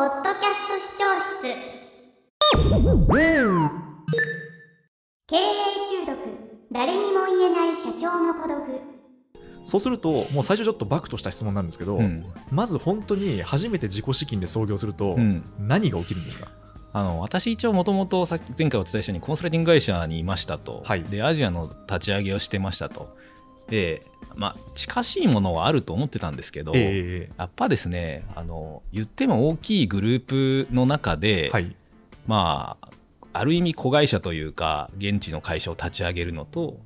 ポッドキャスト視聴室。経営中毒。誰にも言えない社長の孤独。そうすると、もう最初ちょっとバクとした質問なんですけど、うん。まず本当に初めて自己資金で創業すると、うん。何が起きるんですか？あの私一応もともと前回お伝えしたようにコンサルティング会社にいましたと、はい。でアジアの立ち上げをしてましたとでまあ近しいものはあると思ってたんですけど、えやっぱですねあの言っても大きいグループの中で、えはい。まあある意味子会社というか現地の会社を立ち上げるのと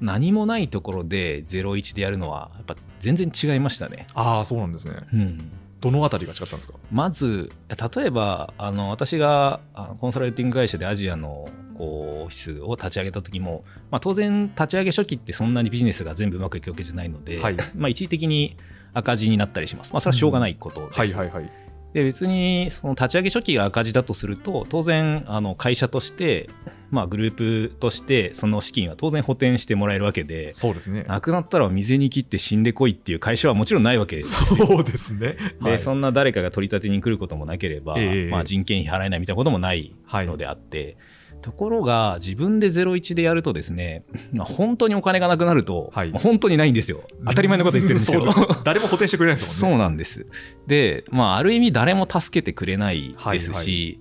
何もないところで01でやるのはやっぱ全然違いましたね。ああ、そうなんですね。うんどのあたりが違ったんですか？まず例えばあの私があコンサルティング会社でアジアのこうオフィスを立ち上げた時も、まあ、当然立ち上げ初期ってそんなにビジネスが全部うまくいくわけじゃないので、はい。まあ、一時的に赤字になったりします、まあ、それはしょうがないことです、はいはいはい。で別にその立ち上げ初期が赤字だとすると当然あの会社として、まあ、グループとしてその資金は当然補填してもらえるわけでそうですね。なくなったら水に切って死んでこいっていう会社はもちろんないわけですよ。そうですね。で、はい。そんな誰かが取り立てに来ることもなければ、ええ。まあ、人件費払えないみたいなこともない。のであって、ところが自分で01でやるとですね、まあ、本当にお金がなくなると、はいまあ本当にないんですよ当たり前のこと言ってるんですよ。誰も補填してくれないですそもんね。うなんです。で、まあ、ある意味誰も助けてくれないですし、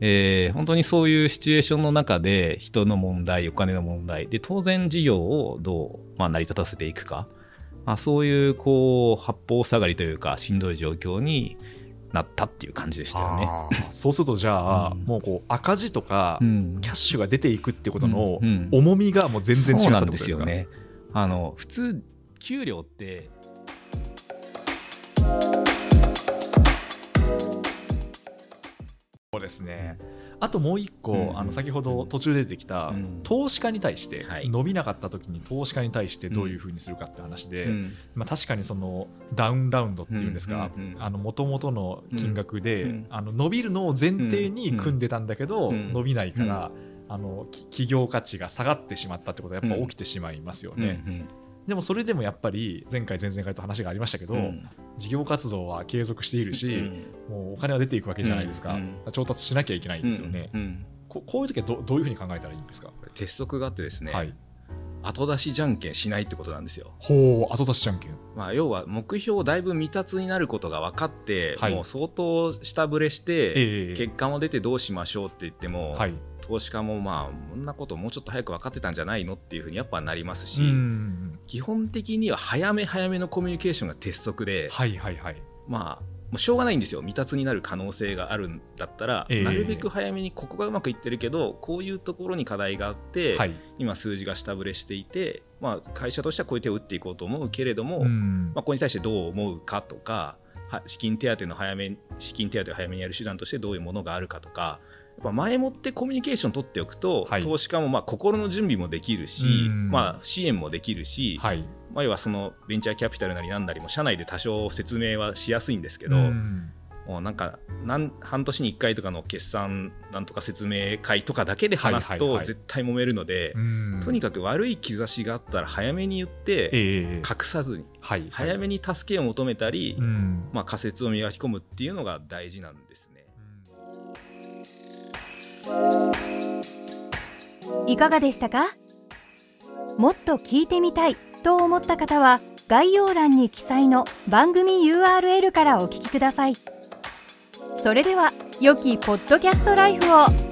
えー本当にそういうシチュエーションの中で人の問題、お金の問題、で、当然事業をどう、まあ、成り立たせていくか、まあ、そういう、こう、八方下がりというか、しんどい状況になったっていう感じでしたよね。そうするとじゃあ、うんもうこう赤字とか、うんキャッシュが出ていくってことの重みがもう全然違ったってことですかですよね。あの、普通、給料って、そうですね。あともう一個、うんあの先ほど途中で出てきた、うん。投資家に対して、はい。伸びなかった時に投資家に対してどういうふうにするかって話で、うん。まあ、確かにそのダウンラウンドっていうんですかうんうんうんもともとの金額で、うんあの伸びるのを前提に組んでたんだけど、うん伸びないから、あのき企業価値が下がってしまったってことはやっぱ起きてしまいますよね、うんでもそれでもやっぱり前回前々回と話がありましたけど、うん。事業活動は継続しているし、うん。もうお金は出ていくわけじゃないですか、うん。調達しなきゃいけないんですよね、うんうんここういう時はどどういうふうに考えたらいいんですか、鉄則があってですね、はい、後出しじゃんけんしないってことなんですよ。ほう後出しじゃんけん。まあ、要は目標だいぶ未達になることが分かって、はい。もう相当下振れして、ええ。結果も出てどうしましょうって言っても、はい投資家もまあこんなこともうちょっと早く分かってたんじゃないのっていうふうにやっぱなりますし、うん。基本的には早め早めのコミュニケーションが鉄則で、はいはいはい。まあもうしょうがないんですよ。未達になる可能性があるんだったら、ええ。なるべく早めにここがうまくいってるけどこういうところに課題があって、はい。今数字が下振れしていて、まあ、会社としてはこういう手を打っていこうと思うけれども、うん。まあ、ここに対してどう思うかとかは資金手当の早め資金手当を早めにやる手段としてどういうものがあるかとかぱ前もってコミュニケーション取っておくと、はい。投資家もまあ心の準備もできるし、うん。まあ、支援もできるし、はい。まあ、要はそのベンチャーキャピタルなりなんなりも社内で多少説明はしやすいんですけど、うん。もうなんかなん半年に1回とかの決算なんとか説明会とかだけで話すと絶対揉めるので、うん。とにかく悪い兆しがあったら早めに言って、ええ隠さずに早めに助けを求めたり、うん。まあ、仮説を磨き込むっていうのが大事なんですね。いかがでしたか？もっと聞いてみたいと思った方は概要欄に記載の番組 URL からお聞きください。それでは良きポッドキャストライフを。